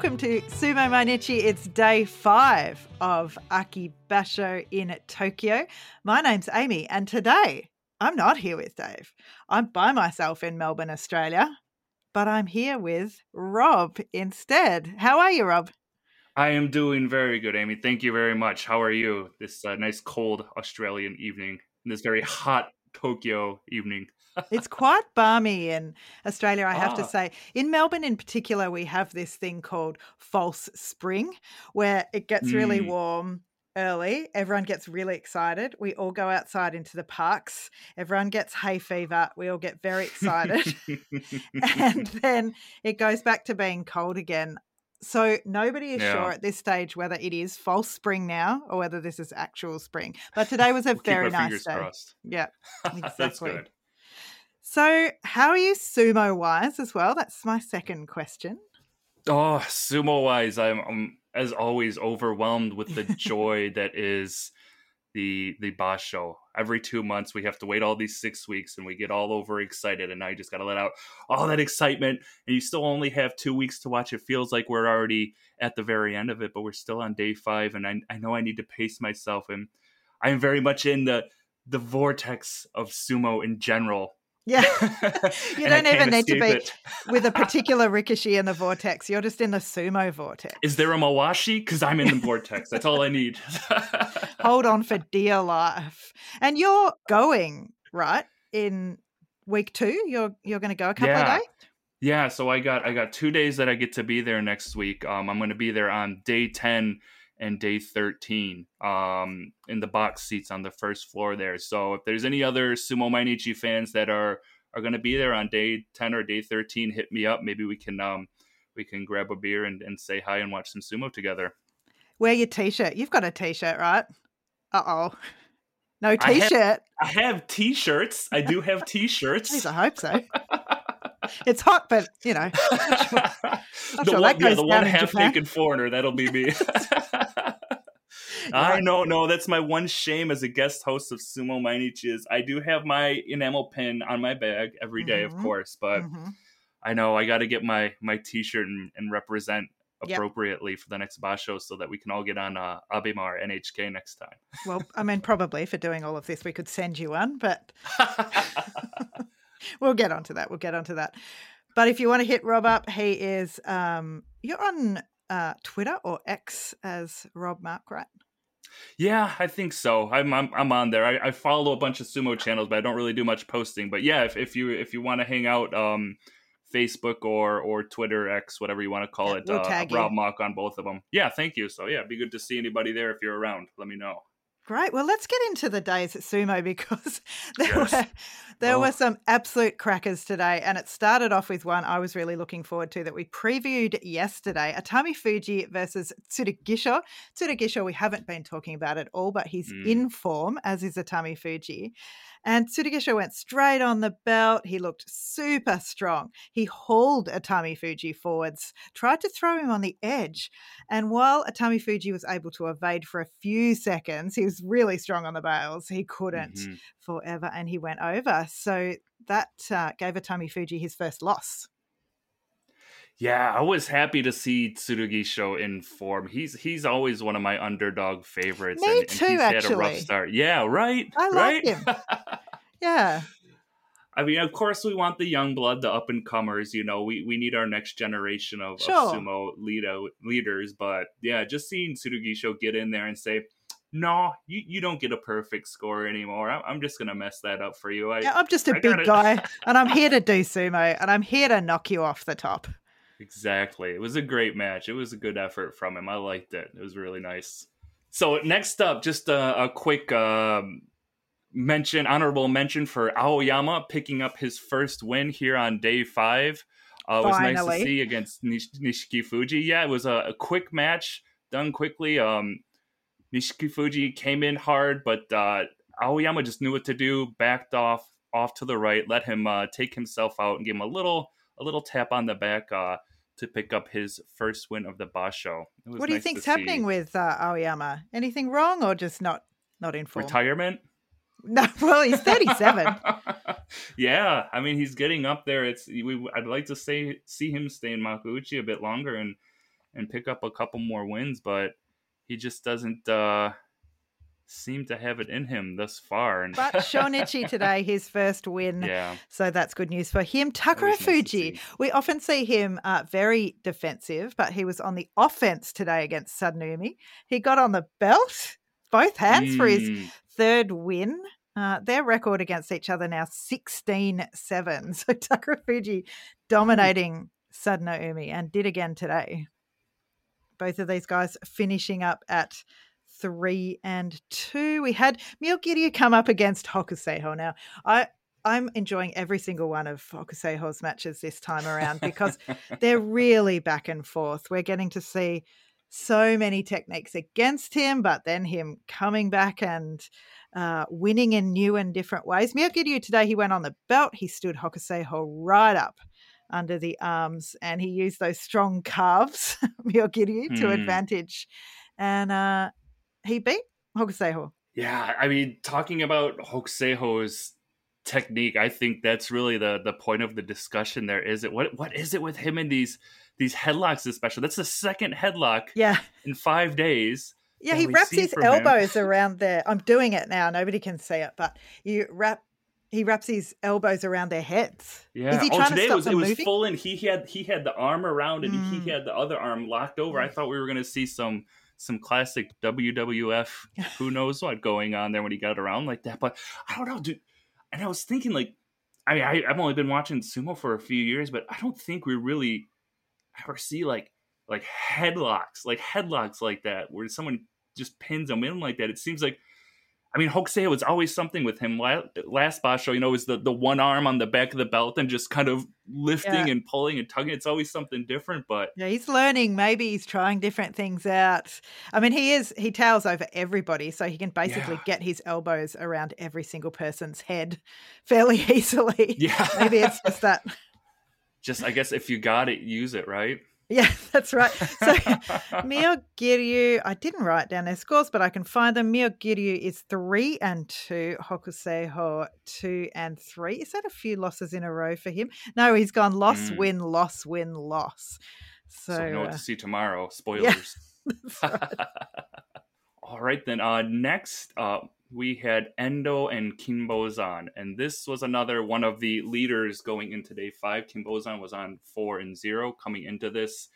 Welcome to Sumo Mainichi. It's day five of Aki Basho in Tokyo. My name's Amy, and today I'm not here with Dave. I'm by myself in Melbourne, Australia, but I'm here with Rob instead. How are you, Rob? I am doing very good, Amy. Thank you very much. How are you this uh, nice cold Australian evening, this very hot Tokyo evening? It's quite balmy in Australia, I have ah. to say. In Melbourne, in particular, we have this thing called false spring, where it gets really mm. warm early. Everyone gets really excited. We all go outside into the parks. Everyone gets hay fever. We all get very excited. and then it goes back to being cold again. So nobody is yeah. sure at this stage whether it is false spring now or whether this is actual spring. But today was a we'll very nice day. Crossed. Yeah, exactly. That's good. So, how are you sumo wise as well? That's my second question. Oh, sumo wise, I'm, I'm as always overwhelmed with the joy that is the the basho. Every two months we have to wait all these six weeks and we get all over excited and now you just gotta let out all that excitement and you still only have two weeks to watch. It feels like we're already at the very end of it, but we're still on day five and I, I know I need to pace myself and I am very much in the the vortex of sumo in general yeah. you don't even need to be with a particular rikishi in the vortex. You're just in the sumo vortex. Is there a Mawashi? Because I'm in the vortex. That's all I need. Hold on for dear life. And you're going, right? In week two? You're you're gonna go a couple yeah. of days? Yeah, so I got I got two days that I get to be there next week. Um, I'm gonna be there on day ten and day 13 um, in the box seats on the first floor there. So if there's any other Sumo Mainichi fans that are are going to be there on day 10 or day 13, hit me up. Maybe we can um, we can grab a beer and, and say hi and watch some sumo together. Wear your t-shirt. You've got a t-shirt, right? Uh-oh. No t-shirt. I have, I have t-shirts. I do have t-shirts. I hope so. it's hot, but you know. I'm sure, the sure one, yeah, the one half naked foreigner. That'll be me. I know, no, that's my one shame as a guest host of Sumo Mainichi is I do have my enamel pin on my bag every day, mm-hmm. of course, but mm-hmm. I know I got to get my my T-shirt and, and represent appropriately yep. for the next basho so that we can all get on uh, Abemar NHK next time. well, I mean, probably for doing all of this, we could send you one, but we'll get onto that. We'll get onto that. But if you want to hit Rob up, he is, um, you're on uh, Twitter or X as Rob Mark, right? Yeah, I think so. I'm I'm, I'm on there. I, I, follow a bunch of sumo channels, but I don't really do much posting. But yeah, if, if you if you want to hang out, um, Facebook or or Twitter X, whatever you want to call yeah, it, we'll uh, Rob Mock on both of them. Yeah, thank you. So yeah, it'd be good to see anybody there if you're around. Let me know. Great. Well, let's get into the days at sumo because there yes. were there oh. were some absolute crackers today, and it started off with one I was really looking forward to that we previewed yesterday: Atami Fuji versus Tsurugisho. Tsurugisho, we haven't been talking about at all, but he's mm. in form, as is Atami Fuji. And Tsurugisho went straight on the belt. He looked super strong. He hauled Atami Fuji forwards, tried to throw him on the edge. And while Atami Fuji was able to evade for a few seconds, he was really strong on the bales. He couldn't mm-hmm. forever, and he went over. So that uh, gave Atami Fuji his first loss. Yeah, I was happy to see Tsurugisho in form. He's he's always one of my underdog favorites. Me and, too, and he's actually. had a rough start. Yeah, right. I right? like him. yeah. I mean, of course, we want the young blood, the up and comers. You know, we, we need our next generation of, sure. of sumo leader, leaders. But yeah, just seeing Tsurugisho get in there and say, no, you, you don't get a perfect score anymore. I'm, I'm just going to mess that up for you. I, yeah, I'm just a I big gotta... guy and I'm here to do sumo and I'm here to knock you off the top. Exactly. It was a great match. It was a good effort from him. I liked it. It was really nice. So next up, just a, a quick um, mention, honorable mention for Aoyama picking up his first win here on day five. Uh, it was nice to see against Nish- Nishiki Fuji. Yeah, it was a, a, quick match, done quickly. Um, Nishiki Fuji came in hard, but uh, Aoyama just knew what to do. Backed off, off to the right, let him uh, take himself out, and give him a little, a little tap on the back. Uh, to pick up his first win of the Basho. What do you think's happening with uh, Aoyama? Anything wrong or just not not in form? Retirement? No, well, he's 37. yeah, I mean, he's getting up there. It's we. I'd like to say see him stay in Makuuchi a bit longer and and pick up a couple more wins, but he just doesn't uh, seem to have it in him thus far. And but Shonichi today, his first win. Yeah. So that's good news for him. Takara Fuji, nice we often see him uh, very defensive, but he was on the offense today against Sadanoumi. He got on the belt, both hands, mm. for his hmm. third win. Uh, their record against each other now 16 7. So Takara Fuji dominating Sadanoumi and did again today both of these guys finishing up at three and two. We had Myogiryu come up against Hokuseiho. Now, I I'm enjoying every single one of Hokuseiho's matches this time around because they're really back and forth. We're getting to see so many techniques against him, but then him coming back and uh, winning in new and different ways. Myogiryu today, he went on the belt. He stood Hokuseiho right up under the arms, and he used those strong calves, Myogiryu, to hmm. advantage. And uh, he beat Hokuseiho. Yeah, I mean, talking about Hokuseiho's technique, I think that's really the the point of the discussion. There is it. What what is it with him and these these headlocks, especially? That's the second headlock. Yeah. in five days. Yeah, he wraps his elbows him. around there. I'm doing it now. Nobody can see it, but you wrap he wraps his elbows around their heads. Yeah. Is he oh, trying oh, today to stop was, it was full and he had he had the arm around and mm. he had the other arm locked over. I mm. thought we were going to see some some classic WWF who knows what going on there when he got around like that. But I don't know, dude. And I was thinking like, I mean, I, I've only been watching sumo for a few years, but I don't think we really ever see like like headlocks, like headlocks like that, where someone just pins them in like that. It seems like I mean, Hokusei was always something with him. Last Basho, you know, was the, the one arm on the back of the belt and just kind of lifting yeah. and pulling and tugging. It's always something different, but yeah, he's learning. Maybe he's trying different things out. I mean, he is he towers over everybody, so he can basically yeah. get his elbows around every single person's head fairly easily. Yeah, maybe it's just that. Just, I guess, if you got it, use it, right? Yeah, that's right. So Myogiryu, I didn't write down their scores, but I can find them. Myogiryu is three and two. Hokuseiho two and three. Is that a few losses in a row for him? No, he's gone loss, mm. win, loss, win, loss. So, so know what uh, to see tomorrow. Spoilers. Yeah, right. All right, then. Uh, next, uh, we had Endo and Kinbozan, and this was another one of the leaders going into day five. Kinbozan was on four and zero coming into this,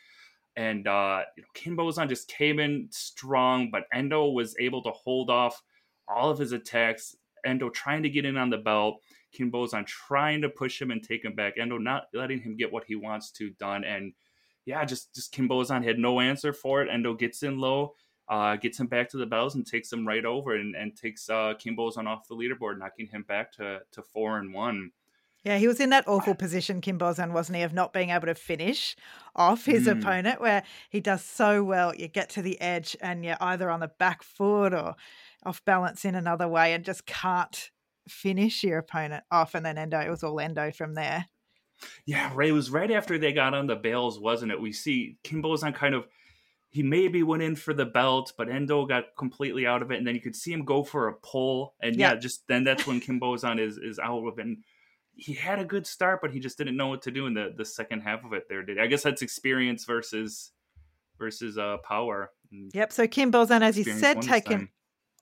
and uh, you know, Kinbozan just came in strong, but Endo was able to hold off all of his attacks. Endo trying to get in on the belt, Kinbozan trying to push him and take him back. Endo not letting him get what he wants to done, and yeah, just just Kinbozan had no answer for it. Endo gets in low uh, gets him back to the bells and takes him right over and, and takes uh, Kinbozan off the leaderboard, knocking him back to, to four and one. Yeah, he was in that awful position, Kinbozan, wasn't he, of not being able to finish off his mm. opponent, where he does so well. You get to the edge and you're either on the back foot or off balance in another way and just can't finish your opponent off. And then Endo, it was all Endo from there. Yeah, Ray was right after they got on the bales, wasn't it? We see Kinbozan kind of – he maybe went in for the belt, but Endo got completely out of it, and then you could see him go for a pull, and yeah, yeah just then that's when Kinbozan is is out of it. And he had a good start, but he just didn't know what to do in the the second half of it. There, did I guess that's experience versus versus uh power. Yep. So Kinbozan, as you said, taken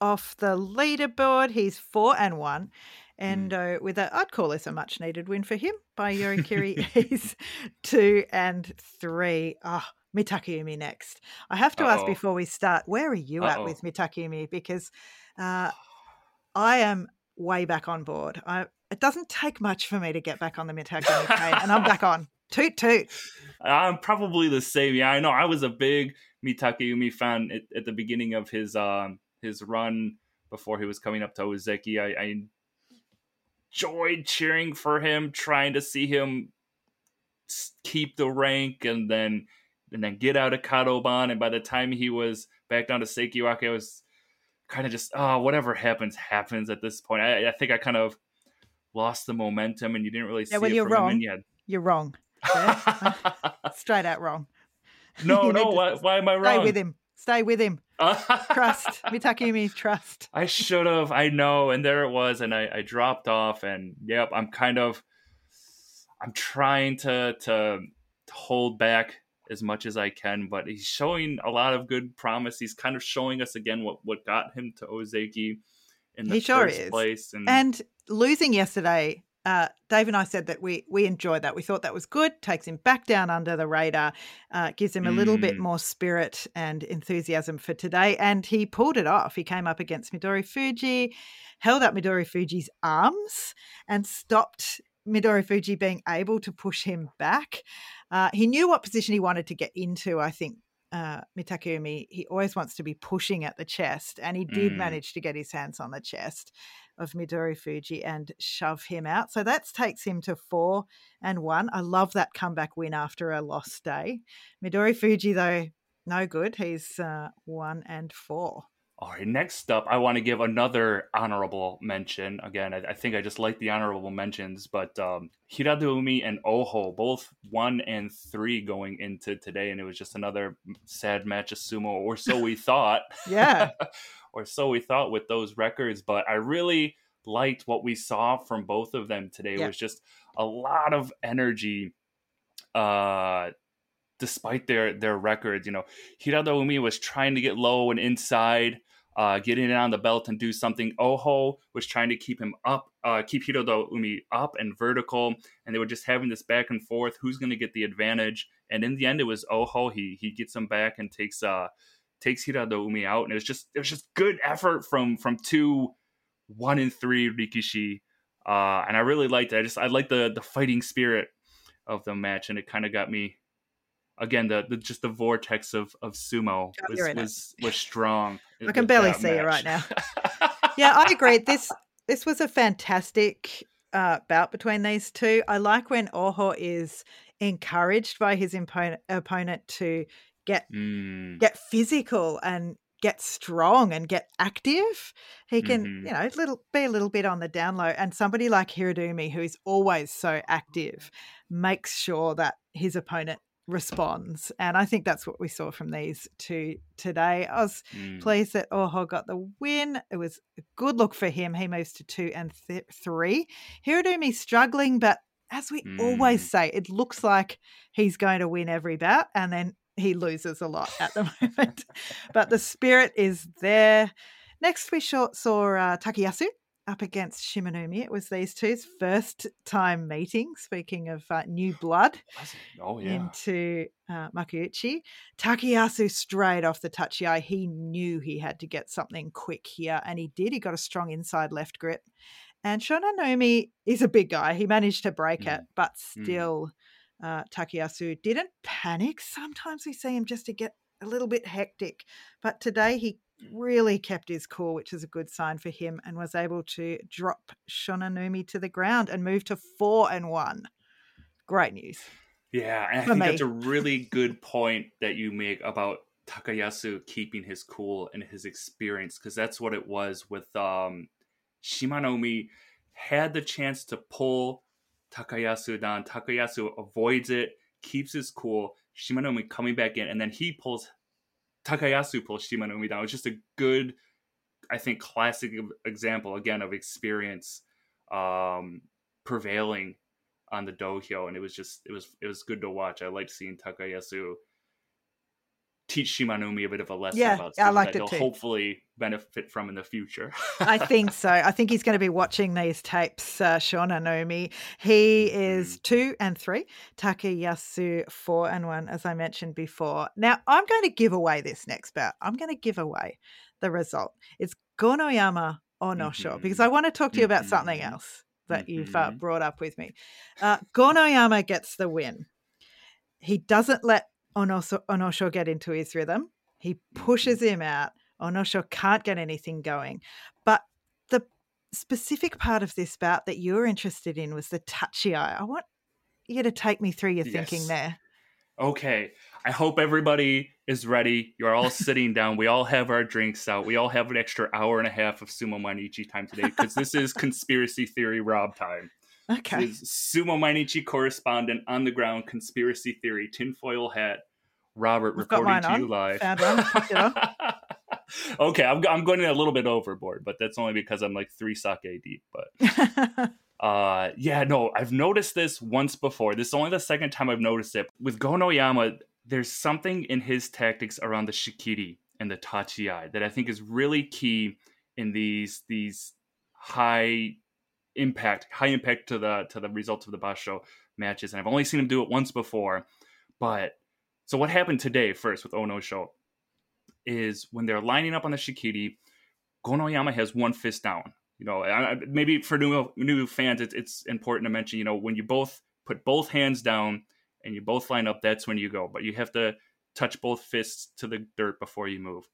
off the leaderboard. He's four and one. And mm. uh, with that, I'd call this a much needed win for him by Yorikiri. He's two and three. Ah, oh, Mitakeumi next. I have to Uh-oh. ask before we start, where are you Uh-oh. at with Mitakeumi? Because uh, I am way back on board. I, it doesn't take much for me to get back on the Mitakeumi train, and I'm back on. Toot toot. I'm probably the same. Yeah, I know. I was a big Mitakeumi fan at, at the beginning of his um, his run before he was coming up to Ozeki. I, I enjoyed cheering for him, trying to see him keep the rank, and then and then get out of Kadoban. And by the time he was back down to Sekiwake, I was kind of just, oh, whatever happens, happens at this point. I, I think I kind of lost the momentum and you didn't really see yeah, well, it you're wrong. You're wrong. Uh, straight out wrong. No, no. Why, why am I wrong? Stay with him. Stay with him. trust. Mitakeumi, trust. I should have. I know. And there it was. And I, I dropped off. And yep, I'm kind of, I'm trying to, to hold back as much as I can, but he's showing a lot of good promise. He's kind of showing us again what, what got him to Ozeki in the he sure first is. place. And, and losing yesterday uh, Dave and I said that we we enjoyed that. We thought that was good. Takes him back down under the radar, uh, gives him a little mm. bit more spirit and enthusiasm for today. And he pulled it off. He came up against Midori Fuji, held up Midori Fuji's arms, and stopped Midori Fuji being able to push him back. Uh, he knew what position he wanted to get into. I think uh, Mitakeumi, he always wants to be pushing at the chest, and he did mm. manage to get his hands on the chest of Midori Fuji and shove him out. So that takes him to four and one. I love that comeback win after a lost day. Midori Fuji, though, no good. He's uh, one and four. All right, next up, I want to give another honorable mention. Again, I, I think I just like the honorable mentions, but um, Hiradoumi and Oho, both one and three going into today, and it was just another sad match of sumo, or so we thought. yeah. or so we thought with those records. But I really liked what we saw from both of them today. Yeah. It was just a lot of energy. Uh, despite their their records, you know, Hiradoumi was trying to get low and inside, uh, getting it on the belt and do something. Oho was trying to keep him up, uh, keep Hiradoumi up and vertical, and they were just having this back and forth. Who's going to get the advantage? And in the end, it was Oho. He he gets him back and takes uh takes Hiradoumi out, and it was just it was just good effort from from two one and three Rikishi, uh, and I really liked it. I just I like the the fighting spirit of the match, and it kind of got me again the, the just the vortex of of sumo was was, was strong. I can barely see match. it right now. yeah, I agree. This this was a fantastic uh, bout between these two. I like when Oho is encouraged by his opponent, opponent to get mm. get physical and get strong and get active. He can, mm-hmm. you know, little be a little bit on the down low. And somebody like Hiradoumi, who is always so active, makes sure that his opponent responds. And I think that's what we saw from these two today. I was mm. pleased that Oho got the win. It was a good look for him. He moves to two and th- three. Hiradoumi struggling, but as we mm. always say, it looks like he's going to win every bout. And then he loses a lot at the moment. but the spirit is there. Next, we saw, saw uh, Takayasu up against Shonannoumi. It was these two's first time meeting. Speaking of uh, new blood oh, yeah. into uh, Makuuchi, Takayasu straight off the tachiai. He knew he had to get something quick here, and he did. He got a strong inside left grip. And Shonannoumi is a big guy. He managed to break mm. it, but mm. still. Mm uh, Takayasu didn't panic. Sometimes we see him just to get a little bit hectic, but today he really kept his cool, which is a good sign for him, and was able to drop Shonannoumi to the ground and move to four and one. Great news. Yeah, and I think me. that's a really good point that you make about Takayasu keeping his cool and his experience because that's what it was with um, Shonannoumi had the chance to pull Takayasu down. Takayasu avoids it, keeps his cool. Shonannoumi coming back in, and then he pulls Takayasu pulls Shonannoumi down. It's just a good, I think, classic example again of experience um, prevailing on the dohyo, and it was just it was it was good to watch. I liked seeing Takayasu teach Shonannoumi a bit of a lesson yeah, about I liked that he'll too. hopefully benefit from in the future. I think so. I think he's going to be watching these tapes, uh, Shonannoumi. He is mm-hmm. two and three, Takayasu four and one, as I mentioned before. Now, I'm going to give away this next bout. I'm going to give away the result. It's Gonoyama Onosho, mm-hmm. because I want to talk to you about mm-hmm. something else that you've uh, mm-hmm. brought up with me. Uh, Gonoyama gets the win. He doesn't let Onosho, Onosho get into his rhythm. He pushes mm-hmm. him out. Onosho can't get anything going. But the specific part of this bout that you're interested in was the tachiai. I want you to take me through your thinking there. Okay. I hope everybody is ready. You're all sitting down. We all have our drinks out. We all have an extra hour and a half of Sumo Mainichi time today because this is conspiracy theory Rob time. Okay. Sumo Mainichi correspondent on the ground, conspiracy theory, tinfoil hat, Robert We've reporting to on. you live. okay, I'm, I'm going a little bit overboard, but that's only because I'm like three sake deep. But uh, yeah, no, I've noticed this once before. This is only the second time I've noticed it. With Gonoyama, there's something in his tactics around the shikiri and the tachiai that I think is really key in these these high impact, high impact to the to the results of the Basho matches. And I've only seen him do it once before. But so what happened today first with Onosho is when they're lining up on the shikiri, Gonoyama has one fist down. You know, maybe for new new fans, it's, it's important to mention. You know, when you both put both hands down and you both line up, that's when you go. But you have to touch both fists to the dirt before you move.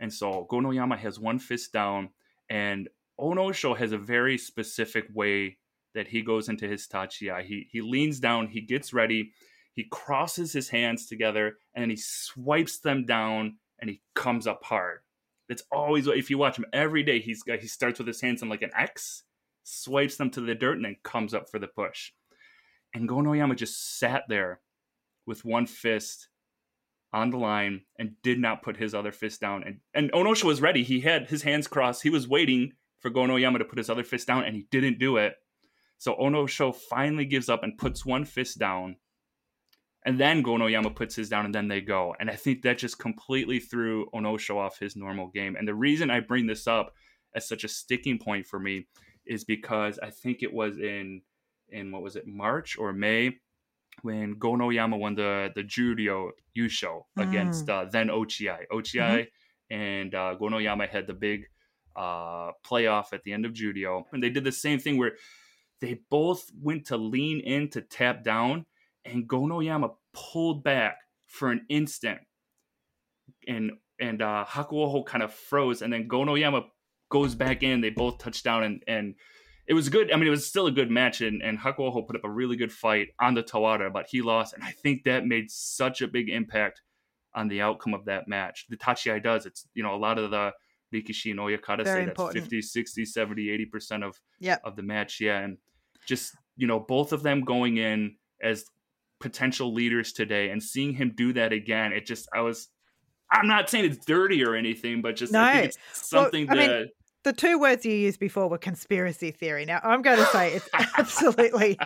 And so Gonoyama has one fist down, and Onosho has a very specific way that he goes into his tachiai. He he leans down, he gets ready, he crosses his hands together, and he swipes them down, and he comes up hard. It's always if you watch him every day, he's he starts with his hands in like an X, swipes them to the dirt, and then comes up for the push. And Gonoyama just sat there with one fist on the line and did not put his other fist down. And and Onosho was ready. He had his hands crossed. He was waiting for Gonoyama to put his other fist down, and he didn't do it. So Onosho finally gives up and puts one fist down. And then Gonoyama puts his down, and then they go. And I think that just completely threw Onosho off his normal game. And the reason I bring this up as such a sticking point for me is because I think it was in in what was it March or May when Gonoyama won the the Juryo Yusho mm. against uh, then Ochi. Ochiai mm-hmm. and uh, Gonoyama had the big uh, playoff at the end of Juryo, and they did the same thing where they both went to lean in to tap down, and Gonoyama pulled back for an instant, and and uh, Hakuoho kind of froze, and then Gonoyama goes back in. They both touch down, and and it was good. I mean, it was still a good match, and, and Hakuoho put up a really good fight on the Tawara, but he lost. And I think that made such a big impact on the outcome of that match. The Tachiai does. It's, you know, a lot of the Rikishi and Oyakata Very say important. that's 50, 60, 70, 80% of, yep. of the match. Yeah. And just, you know, both of them going in as potential leaders today and seeing him do that again, it just, I was, I'm not saying it's dirty or anything, but just no. I think it's something well, I that. Mean, the two words you used before were conspiracy theory. Now, I'm going to say it's absolutely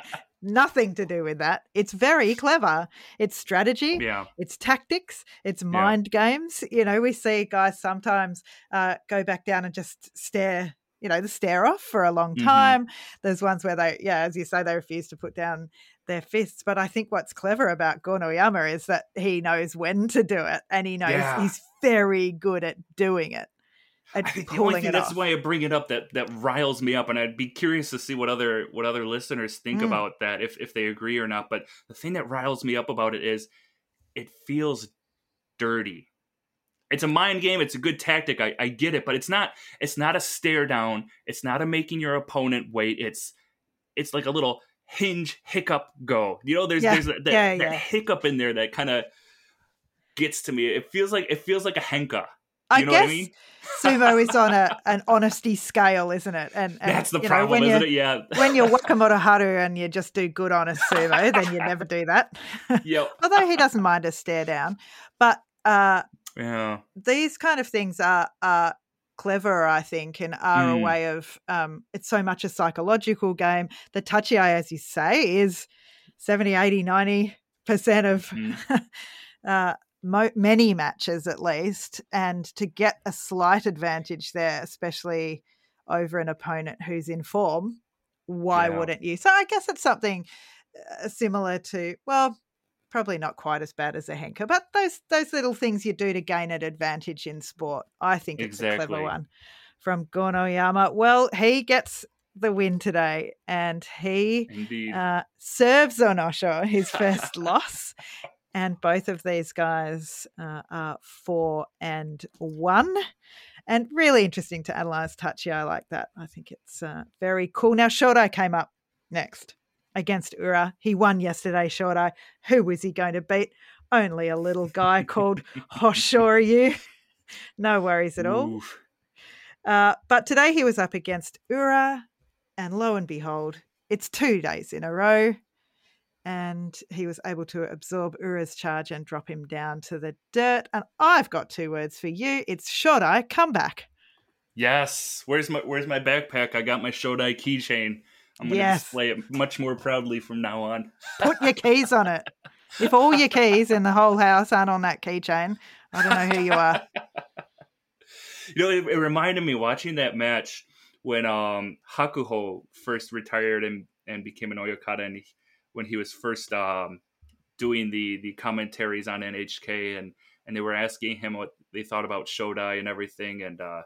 nothing to do with that. It's very clever. It's strategy, yeah. it's tactics, it's mind yeah. games. You know, we see guys sometimes uh, go back down and just stare, you know, the stare off for a long mm-hmm. time. Mm-hmm. There's ones where they, yeah, as you say, they refuse to put down their fists. But I think what's clever about Gonoyama is that he knows when to do it and he knows yeah. he's very good at doing it. I think the only thing that's off. why I bring it up that that riles me up, and I'd be curious to see what other what other listeners think mm. about that, if if they agree or not. But the thing that riles me up about it is it feels dirty. It's a mind game. It's a good tactic. I, I get it, but it's not. It's not a stare down. It's not a making your opponent wait. It's it's like a little hinge hiccup go. You know, there's yeah. there's that, yeah, that yeah. hiccup in there that kind of gets to me. It feels like it feels like a henka. I know guess I mean? sumo is on a an honesty scale, isn't it? And, and that's the problem, know, isn't it? Yeah. when you're Wakamoto Haru and you just do good honest sumo, then you never do that. Yep. Although he doesn't mind a stare down, but uh, yeah, these kind of things are are clever, I think, and are mm. a way of um, it's so much a psychological game. The tachiai, as you say, is 70, 80, 90 percent of mm. uh, mo- many matches at least, and to get a slight advantage there, especially over an opponent who's in form, why yeah. wouldn't you? So I guess it's something uh, similar to well, probably not quite as bad as a henka, but those those little things you do to gain an advantage in sport. I think it's exactly. a clever one from Gonoyama. Well, he gets the win today, and he uh, serves Onosho his first loss, and both of these guys uh, are four and one. And really interesting to analyze Tachiai like that. I think it's uh, very cool. Now, Shodai came up next against Ura. He won yesterday, Shodai. Who was he going to beat? Only a little guy called Hoshoryu. no worries at all. Uh, but today he was up against Ura, and lo and behold, it's two days in a row and he was able to absorb Ura's charge and drop him down to the dirt. And I've got two words for you. It's Shodai, come back. Yes. Where's my Where's my backpack? I got my Shodai keychain. I'm going to yes. display it much more proudly from now on. Put your keys on it. If all your keys in the whole house aren't on that keychain, I don't know who you are. you know, it, it, reminded me watching that match when um, Hakuho first retired and, and became an Oyakata, and he, when he was first um, doing the the commentaries on NHK, and and they were asking him what they thought about Shodai and everything, and uh,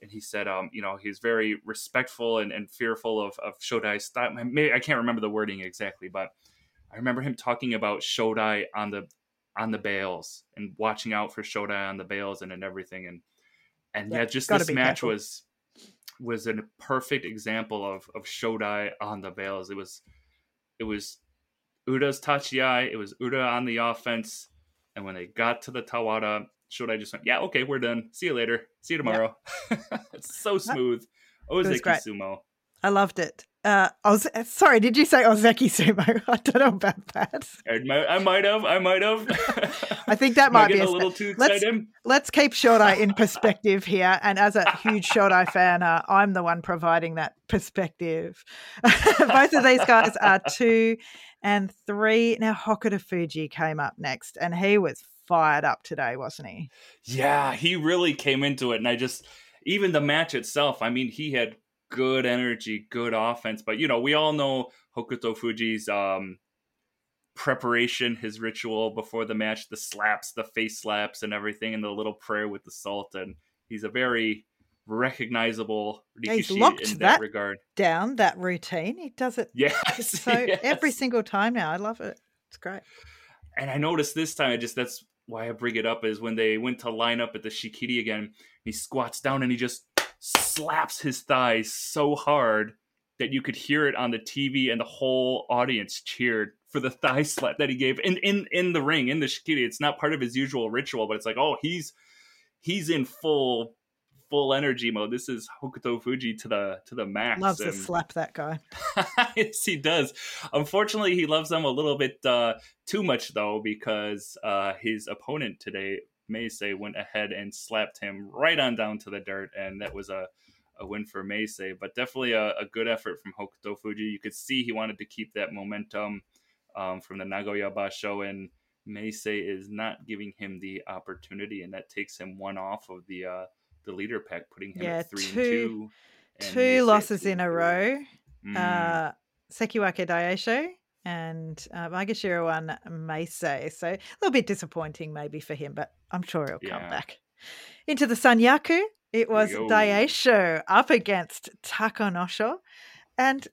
and he said, um, you know, he's very respectful and, and fearful of of Shodai's style. I can't remember the wording exactly, but I remember him talking about Shodai on the on the bales and watching out for Shodai on the bales and, and everything, and and yeah, yeah just this match careful. was was a perfect example of of Shodai on the bales. It was it was Ura's Tachiai, it was Ura on the offense, and when they got to the Tawara, Shodai just went, "Yeah, okay, we're done. See you later. See you tomorrow." it's so smooth. Ozeki Sumo. I loved it. Uh, Oz- sorry, did you say Ozeki Sumo? I don't know about that. I might, have. I might have. I think that might be a, a little too excited. Let's, let's keep Shodai in perspective here. And as a huge Shodai fan, uh, I'm the one providing that perspective. Both of these guys are two and three. Now, Hokuto Fuji came up next, and he was fired up today, wasn't he? Yeah, he really came into it. And I just, even the match itself, I mean, he had good energy, good offense. But you know, we all know Hokuto Fuji's um, preparation, his ritual before the match, the slaps, the face slaps, and everything, and the little prayer with the salt. And he's a very recognizable Rikishi he's locked in that, that, regard. Down that routine, he does it. Yes, so yes. every single time now. I love it. It's great. And I noticed this time, I just that's why I bring it up is when they went to line up at the Shikiri again. He squats down and he just slaps his thighs so hard that you could hear it on the TV and the whole audience cheered for the thigh slap that he gave in in in the ring in the shikiri. It's not part of his usual ritual, but it's like, oh, he's he's in full full energy mode. This is Hokuto Fuji to the to the max. Loves and... to slap that guy. yes, he does. Unfortunately, he loves them a little bit uh, too much though, because uh, his opponent today Meisei went ahead and slapped him right on down to the dirt, and that was a, a win for Meisei. But definitely a, a, good effort from Hokuto Fuji. You could see he wanted to keep that momentum um, from the Nagoya Basho, and Meisei is not giving him the opportunity, and that takes him one off of the uh, the leader pack, putting him yeah, at three two, and two. Two losses in a row. Mm. Uh, Sekiwake Daieisho and uh, Maegashira one Meisei. So a little bit disappointing maybe for him, but I'm sure he'll yeah. come back. Into the Sanyaku, it was Daieisho up against Takanosho. And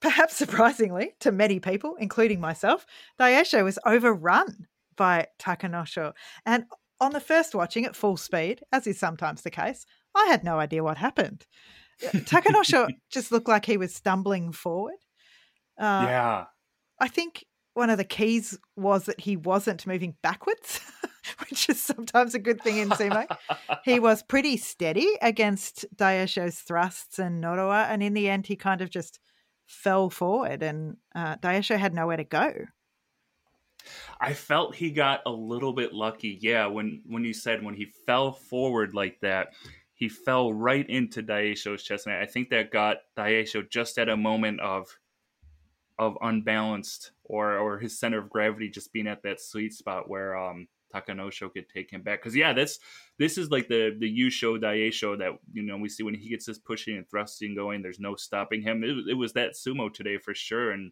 perhaps surprisingly to many people, including myself, Daieisho was overrun by Takanosho. And on the first watching at full speed, as is sometimes the case, I had no idea what happened. Takanosho just looked like he was stumbling forward. Uh, yeah. I think one of the keys was that he wasn't moving backwards, which is sometimes a good thing in sumo. he was pretty steady against Daieisho's thrusts and Nodowa, and in the end, he kind of just fell forward, and uh, Daieisho had nowhere to go. I felt he got a little bit lucky. Yeah, when when you said when he fell forward like that, he fell right into Daieisho's chest, and I think that got Daieisho just at a moment of of unbalanced or or his center of gravity just being at that sweet spot where um Takanosho could take him back. Because yeah, that's this is like the the Yusho Daieisho that you know we see when he gets his pushing and thrusting going. There's no stopping him. It, it was that sumo today for sure, and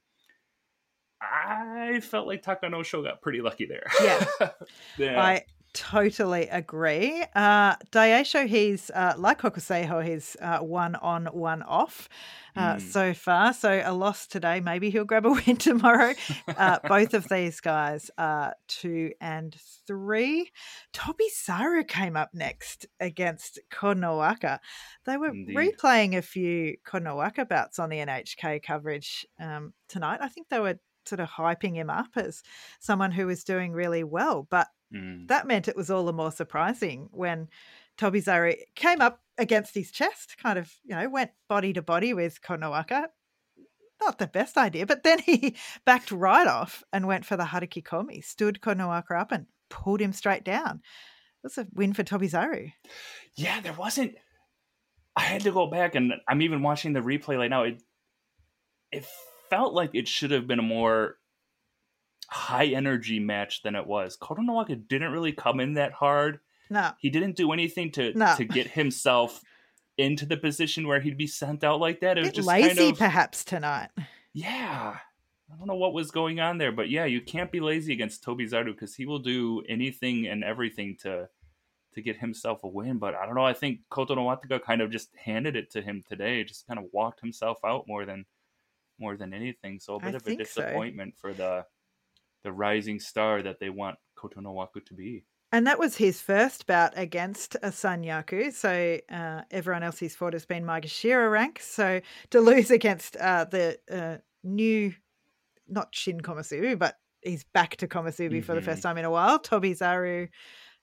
I felt like Takanosho got pretty lucky there. Yeah, yeah. I totally agree. Uh, Daieisho, he's uh, like Hokuseiho, he's uh, one on, one off uh, mm. so far. So a loss today, maybe he'll grab a win tomorrow. Uh, both of these guys are two and three. Tobizaru came up next against Kotonowaka. They were Indeed. replaying a few Kotonowaka bouts on the NHK coverage um, tonight. I think they were sort of hyping him up as someone who was doing really well, but Mm. That meant it was all the more surprising when Toby Tobizaru came up against his chest, kind of, you know, went body to body with Kotonowaka. not the best idea. But then he backed right off and went for the hatakikomi, stood Kotonowaka up and pulled him straight down. That's a win for Toby Tobizaru. Yeah, there wasn't. I had to go back and I'm even watching the replay right now. It it felt like it should have been a more high energy match than it was. Kotonowaka didn't really come in that hard. No. He didn't do anything to No. to get himself into the position where he'd be sent out like that. It was just lazy, kind of perhaps, tonight. yeah. I don't know what was going on there, but yeah, you can't be lazy against Tobizaru because he will do anything and everything to to get himself a win. But I don't know. I think Kotonowaka kind of just handed it to him today. Just kind of walked himself out more than more than anything. So a bit of a think so. disappointment for the the rising star that they want Kotonowaka to be. And that was his first bout against a Sanyaku. So uh, everyone else he's fought has been Maegashira rank. So to lose against uh, the uh, new, not Shin Komusubi, but he's back to Komusubi for the first time in a while. Tobizaru,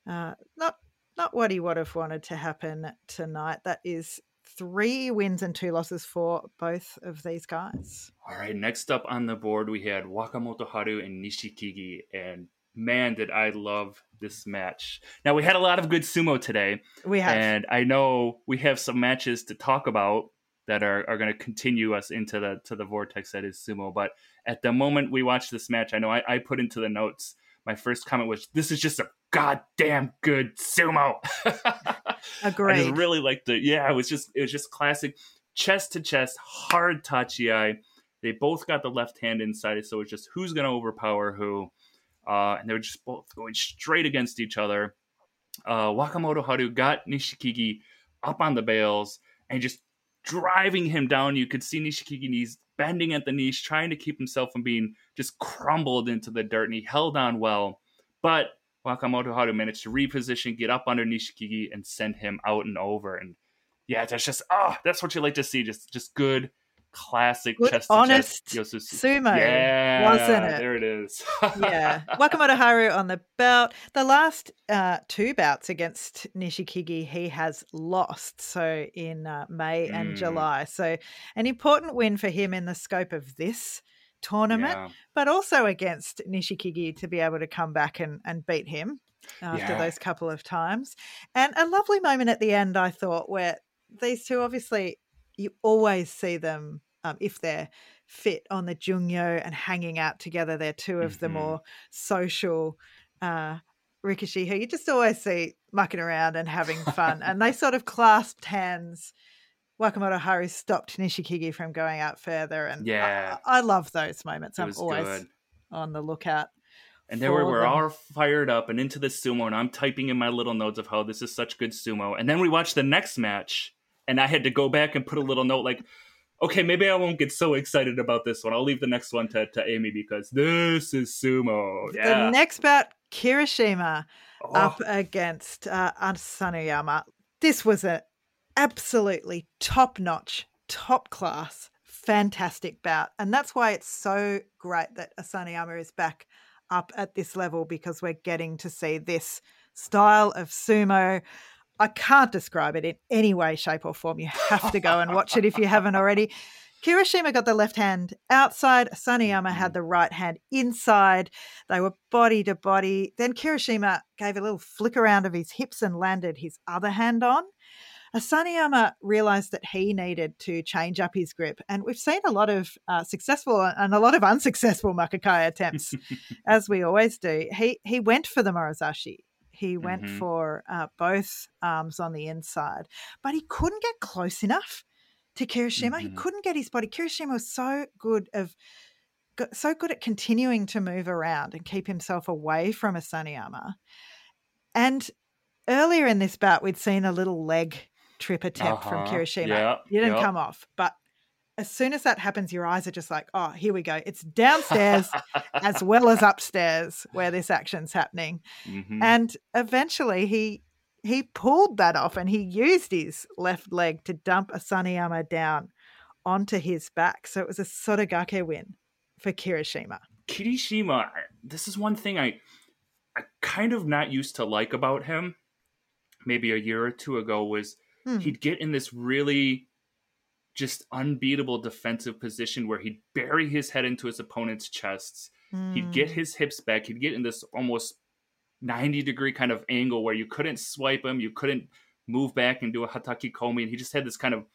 uh, not not what he would have wanted to happen tonight. That is three wins and two losses for both of these guys. All right, next up on the board we had Wakamoto Haru and Nishikigi, and man, did I love this match. Now we had a lot of good sumo today, We have and I know we have some matches to talk about that are, are going to continue us into the to the vortex that is sumo. But at the moment we watched this match, I know I, I put into the notes. My first comment was, "This is just a goddamn good sumo." I just really liked the yeah. It was just it was just classic chest to chest, hard tachiai. They both got the left hand inside it, so it's just who's going to overpower who, uh, and they were just both going straight against each other. Uh, Wakamoto Haru got Nishikigi up on the bales and just driving him down. You could see Nishikigi knees bending at the knees, trying to keep himself from being just crumbled into the dirt, and he held on well. But Wakamoto Haru managed to reposition, get up under Nishikigi, and send him out and over. And yeah, that's just oh, that's what you like to see. Just just good, classic Good, chest honest chest Yosusu. sumo, yeah, wasn't it? There it is. yeah. Wakamoto Haru on the belt. The last uh, two bouts against Nishikigi, he has lost. So in uh, May and Mm. July. So an important win for him in the scope of this tournament, Yeah. but also against Nishikigi to be able to come back and, and beat him after Yeah. those couple of times. And a lovely moment at the end, I thought, where these two obviously, you always see them um, if they're fit on the jungyo and hanging out together. They're two of the Mhm. more social uh, Rikishi who you just always see mucking around and having fun. and they sort of clasped hands. Wakamoto Haru stopped Nishikigi from going out further. And Yeah. I, I love those moments. I'm always good. on the lookout. And there we were them. all fired up and into the sumo, and I'm typing in my little notes of how this is such good sumo. And then we watched the next match, and I had to go back and put a little note like, okay, maybe I won't get so excited about this one. I'll leave the next one to, to Amy because this is sumo. Yeah. The next bout, Kirishima Oh, up against uh, Asanoyama. This was a absolutely top notch, top class, fantastic bout. And that's why it's so great that Asanoyama is back up at this level because we're getting to see this style of sumo. I can't describe it in any way, shape, or form. You have to go and watch it if you haven't already. Kirishima got the left hand outside. Asanoyama had mm-hmm. the right hand inside. They were body to body. Then Kirishima gave a little flick around of his hips and landed his other hand on. Asanoyama realized that he needed to change up his grip. And we've seen a lot of uh, successful and a lot of unsuccessful makikae attempts, as we always do. He, he went for the Morozashi. He went Mhm. for uh, both arms on the inside, but he couldn't get close enough to Kirishima. He Mhm. couldn't get his body. Kirishima was so good of so good at continuing to move around and keep himself away from Asanoyama. And earlier in this bout, we'd seen a little leg trip attempt from Uh-huh. Kirishima. Yeah, It didn't yeah. come off, but as soon as that happens, your eyes are just like, oh, here we go. It's downstairs as well as upstairs where this action's happening. Mhm. And eventually he he pulled that off and he used his left leg to dump Asanoyama down onto his back. So it was a Sotogake win for Kirishima. Kirishima, this is one thing I I kind of not used to like about him. Maybe a year or two ago was Hmm. he'd get in this really just unbeatable defensive position where he'd bury his head into his opponent's chests. Mm. He'd get hmm. his hips back. He'd get in this almost 90 degree kind of angle where you couldn't swipe him, you couldn't move back and do a hataki komi. And he just had this kind of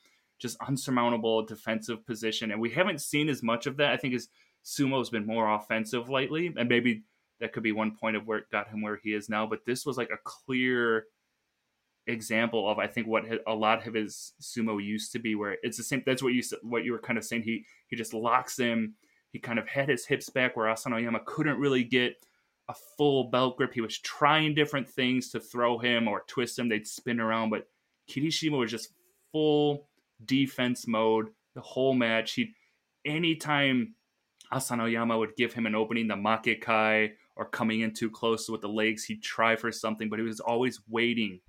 just unsurmountable defensive position. And we haven't seen as much of that. I think his sumo's been more offensive lately. And maybe that could be one point of where it got him where he is now. But this was like a clear example of I think what a lot of his sumo used to be, where it's the same. That's what you what you were kind of saying. He he just locks him. He kind of had his hips back where Asanoyama couldn't really get a full belt grip. He was trying different things to throw him or twist him. They'd spin around, but Kirishima was just full defense mode the whole match. He anytime Asanoyama would give him an opening, the makikae or coming in too close with the legs, he'd try for something, but he was always waiting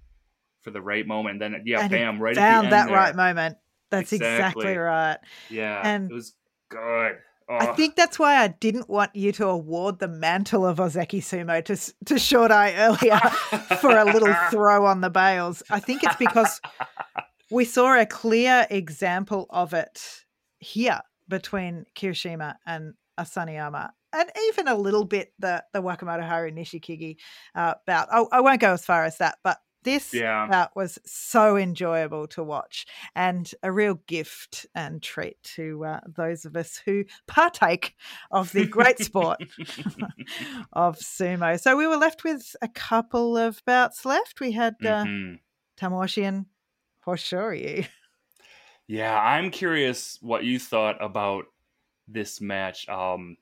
for the right moment. Then yeah, and bam, right found that there. right moment. That's exactly. exactly right. Yeah, and it was good. Oh. I think that's why I didn't want you to award the mantle of Ozeki Sumo to to Shodai earlier for a little throw on the bales. I think it's because we saw a clear example of it here between Kirishima and Asanoyama, and even a little bit the the Wakamotoharu Nishikigi uh, bout. I, I won't go as far as that, but this yeah. was so enjoyable to watch and a real gift and treat to uh, those of us who partake of the great sport of sumo. So we were left with a couple of bouts left. We had uh, mm-hmm. Tamawashi and Hoshoryu. Yeah, I'm curious what you thought about this match. Um,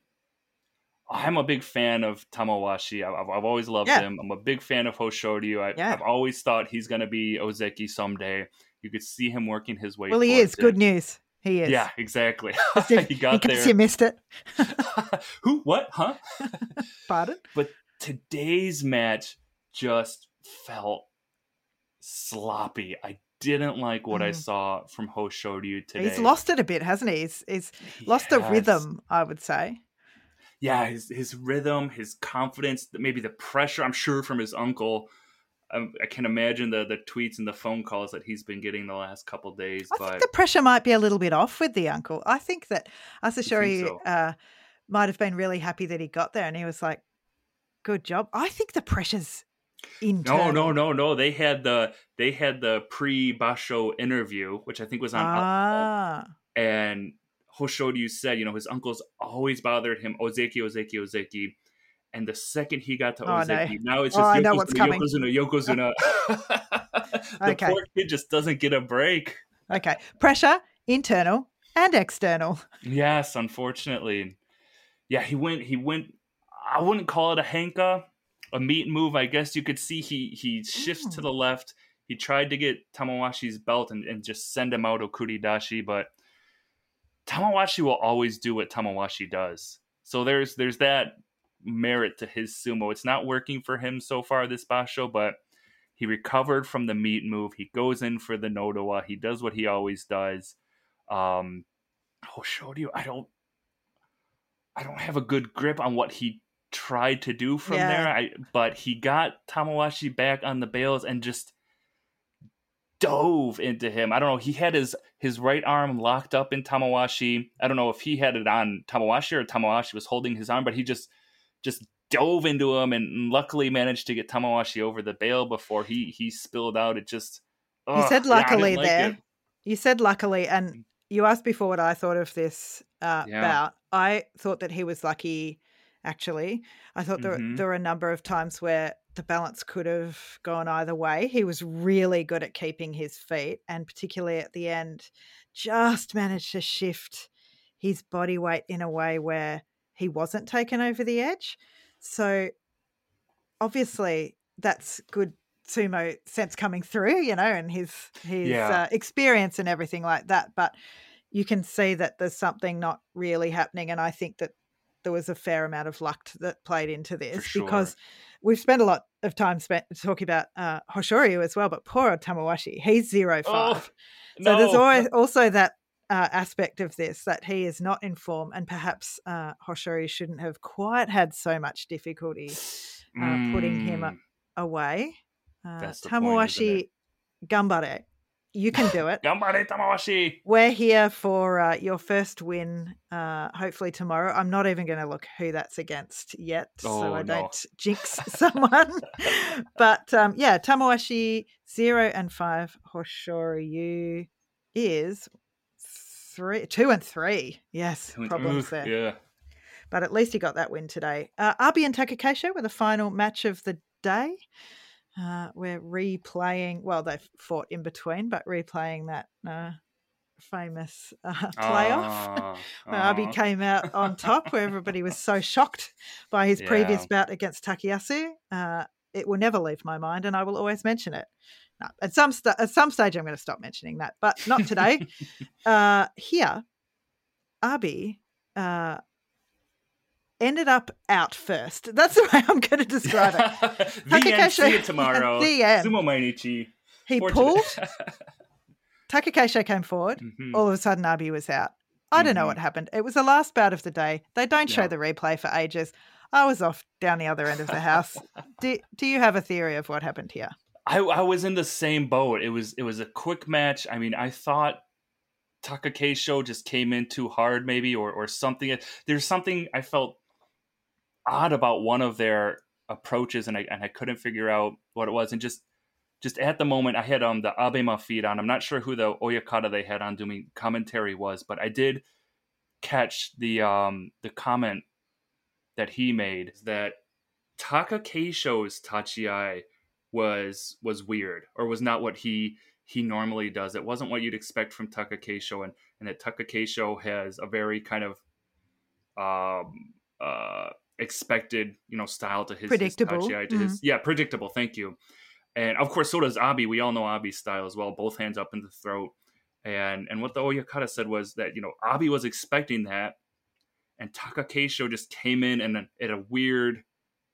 I'm a big fan of Tamawashi. I've, I've always loved yeah. him. I'm a big fan of Hoshoryu. I, yeah. I've always thought he's going to be Ozeki someday. You could see him working his way. Well, he is. It. Good news. He is. Yeah, exactly. he got in there. you missed it. Who? What? Huh? Pardon? But today's match just felt sloppy. I didn't like what mm. I saw from Hoshoryu today. He's lost it a bit, hasn't he? He's, he's lost the rhythm, I would say yeah, his his rhythm, his confidence, maybe the pressure. I'm sure from his uncle. Um, I can imagine the the tweets and the phone calls that he's been getting the last couple days. I but think the pressure might be a little bit off with the uncle. I think that Asashoryu so? uh, might have been really happy that he got there, and he was like, "Good job." I think the pressure's internal. No, no, no, no. They had the they had the pre Basho interview, which I think was on. Ah. And Hoshoryu said, you know, his uncles always bothered him, Ozeki, Ozeki, Ozeki. And the second he got to oh, Ozeki, no. now it's oh, just oh, Yokozuna, Yokozuna, Yokozuna. the okay. poor kid just doesn't get a break. Okay. Pressure, internal and external. Yes, unfortunately. Yeah, he went, he went, I wouldn't call it a henka, a meat move. I guess you could see he he shifts to hmm. the left. He tried to get Tamawashi's belt and, and just send him out Okuridashi, but Tamawashi will always do what Tamawashi does. So there's there's that merit to his sumo. It's not working for him so far this basho, but he recovered from the meat move. He goes in for the nodowa. He does what he always does. Um, Hoshoryu, I don't, I don't have a good grip on what he tried to do from yeah. there. I, but he got Tamawashi back on the bales and just dove into him. I don't know. He had his his right arm locked up in Tamawashi. I don't know if he had it on Tamawashi or Tamawashi was holding his arm, but he just just dove into him and luckily managed to get Tamawashi over the bail before he he spilled out. It just ugh, you said luckily yeah, there. Like you said luckily, and you asked before what I thought of this uh, yeah. bout. I thought that he was lucky. Actually, I thought there, mm-hmm. there were a number of times where the balance could have gone either way. He was really good at keeping his feet, and particularly at the end, just managed to shift his body weight in a way where he wasn't taken over the edge. So, obviously, that's good sumo sense coming through, you know, and his his yeah. uh, experience and everything like that. But you can see that there's something not really happening, and I think that there was a fair amount of luck that played into this sure. because we've spent a lot of time spent talking about uh, Hoshoryu as well, but poor Tamawashi, he's zero five. Oh, so no. there's always also that uh, aspect of this that he is not in form, and perhaps uh, Hoshoryu shouldn't have quite had so much difficulty uh, mm. putting him mm. away. Uh, Tamawashi, gambare. You can do it. We're here for uh, your first win, uh, hopefully tomorrow. I'm not even going to look who that's against yet, Oh, so I no. don't jinx someone. but um, yeah, Tamawashi zero and five. Hoshoryu is three, two and three. Yes, problems Oof, there. Yeah. But at least he got that win today. Uh, Abi and Takakeisho were the final match of the day. Uh, we're replaying, well, they've fought in between, but replaying that uh, famous uh, playoff. Ah, where Abi ah. came out on top, where everybody was so shocked by his previous bout against Takayasu. Uh, it will never leave my mind, and I will always mention it. No, at some sta at some stage, I'm going to stop mentioning that, but not today. uh, here, Abi uh, ended up out first. That's the way I'm going to describe it. the end. See you tomorrow. The end. Sumo Mainichi. He pulled. Takakeisho came forward. Mhm. All of a sudden, Abi was out. I don't know Mhm. what happened. It was the last bout of the day. They don't show the replay for ages. I was off down the other end of the house. do, do you have a theory of what happened here? I, I was in the same boat. It was it was a quick match. I mean, I thought Takakeisho just came in too hard, maybe, or or something. There's something I felt odd about one of their approaches, and I and I couldn't figure out what it was. And just just at the moment, I had um the Abema feed on. I'm not sure who the Oyakata they had on doing commentary was, but I did catch the um the comment that he made that Takakeisho's Tachiai was was weird or was not what he he normally does. It wasn't what you'd expect from Takakeisho, and and that Takakeisho has a very kind of um uh expected you know style to his his Predictable. Tachiai, to his mm-hmm. yeah predictable. Thank you. And of course, so does Abi. We all know Abi's style as well. Both hands up in the throat. And and what the Oyakata said was that you know Abi was expecting that, and Takakeisho just came in and at a weird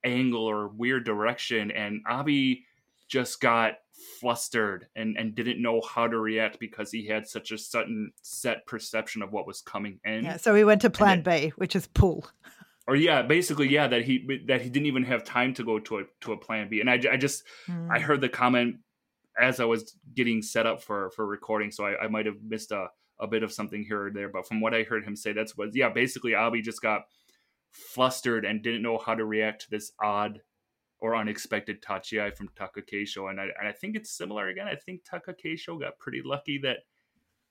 angle or weird direction, and Abi just got flustered and and didn't know how to react because he had such a sudden set perception of what was coming in Yeah, so we went to plan B, which is pull. or yeah basically yeah that he that he didn't even have time to go to a to a plan b and i, I just Mm. I heard the comment as I was getting set up for for recording, so I, I might have missed a, a bit of something here or there. But from what I heard him say, that's what yeah, basically Abi just got flustered and didn't know how to react to this odd or unexpected Tachiai from Takakeisho. And I and I think it's similar again. I think Takakeisho got pretty lucky that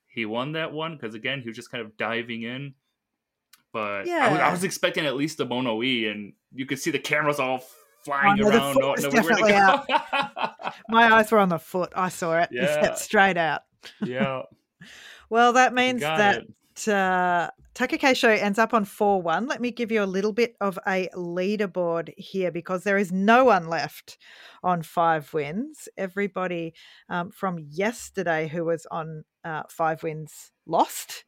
he won that one because again he was just kind of diving in. But I, was, I was expecting at least a Mono E, and you could see the cameras all flying Oh, no, around. No, no, definitely go. My eyes were on the foot. I saw it. Yeah. stepped straight out. yeah, Well, that means that it. uh, Takakeisho ends up on 4 1. Let me give you a little bit of a leaderboard here because there is no one left on five wins. Everybody um, from yesterday who was on uh, five wins lost.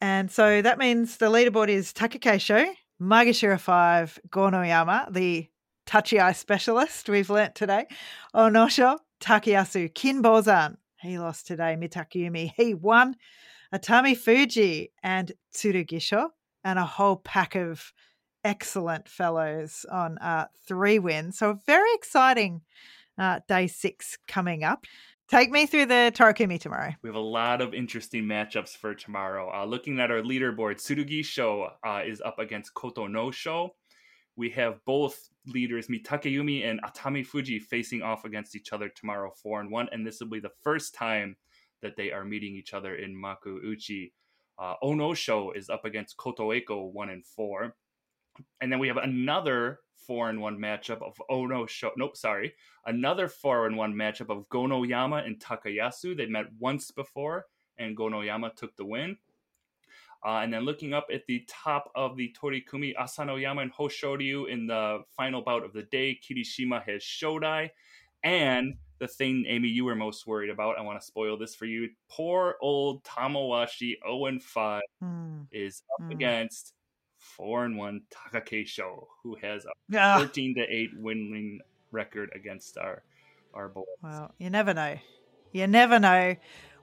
And so that means the leaderboard is Takakeisho, Maegashira 5, Gonoyama, the tachiai specialist we've learnt today, Onosho, Takayasu, Kinbozan. He lost today, Mitakeumi. He won. Atamifuji and Tsurugisho, and a whole pack of excellent fellows on uh, three wins. So, a very exciting uh, day six coming up. Take me through the Torikumi tomorrow. We have a lot of interesting matchups for tomorrow. Uh, looking at our leaderboard, Tsurugisho uh, is up against Koto no Sho. We have both leaders, Mitakeumi and Atamifuji, facing off against each other tomorrow, four and one, and this will be the first time that they are meeting each other in Makuuchi. Uh, Onosho is up against Kotoeko, one and four, and then we have another four and one matchup of Onosho. Nope, sorry, another four and one matchup of Gonoyama and Takayasu. They met once before, and Gonoyama took the win. Uh, and then looking up at the top of the Torikumi, Asanoyama and Hoshoryu in the final bout of the day, Kirishima has Shodai. And the thing, Amy, you were most worried about, I want to spoil this for you. Poor old Tamawashi 0 and 5 Hmm. is up Mm. against 4 and 1 Takakeisho, who has a Ah, 13 to 8 winning record against our our boys. well, you never know. You never know.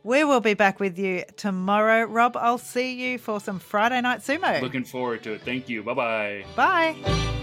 We will be back with you tomorrow. Rob, I'll see you for some Friday night sumo. Looking forward to it. Thank you. Bye bye. Bye.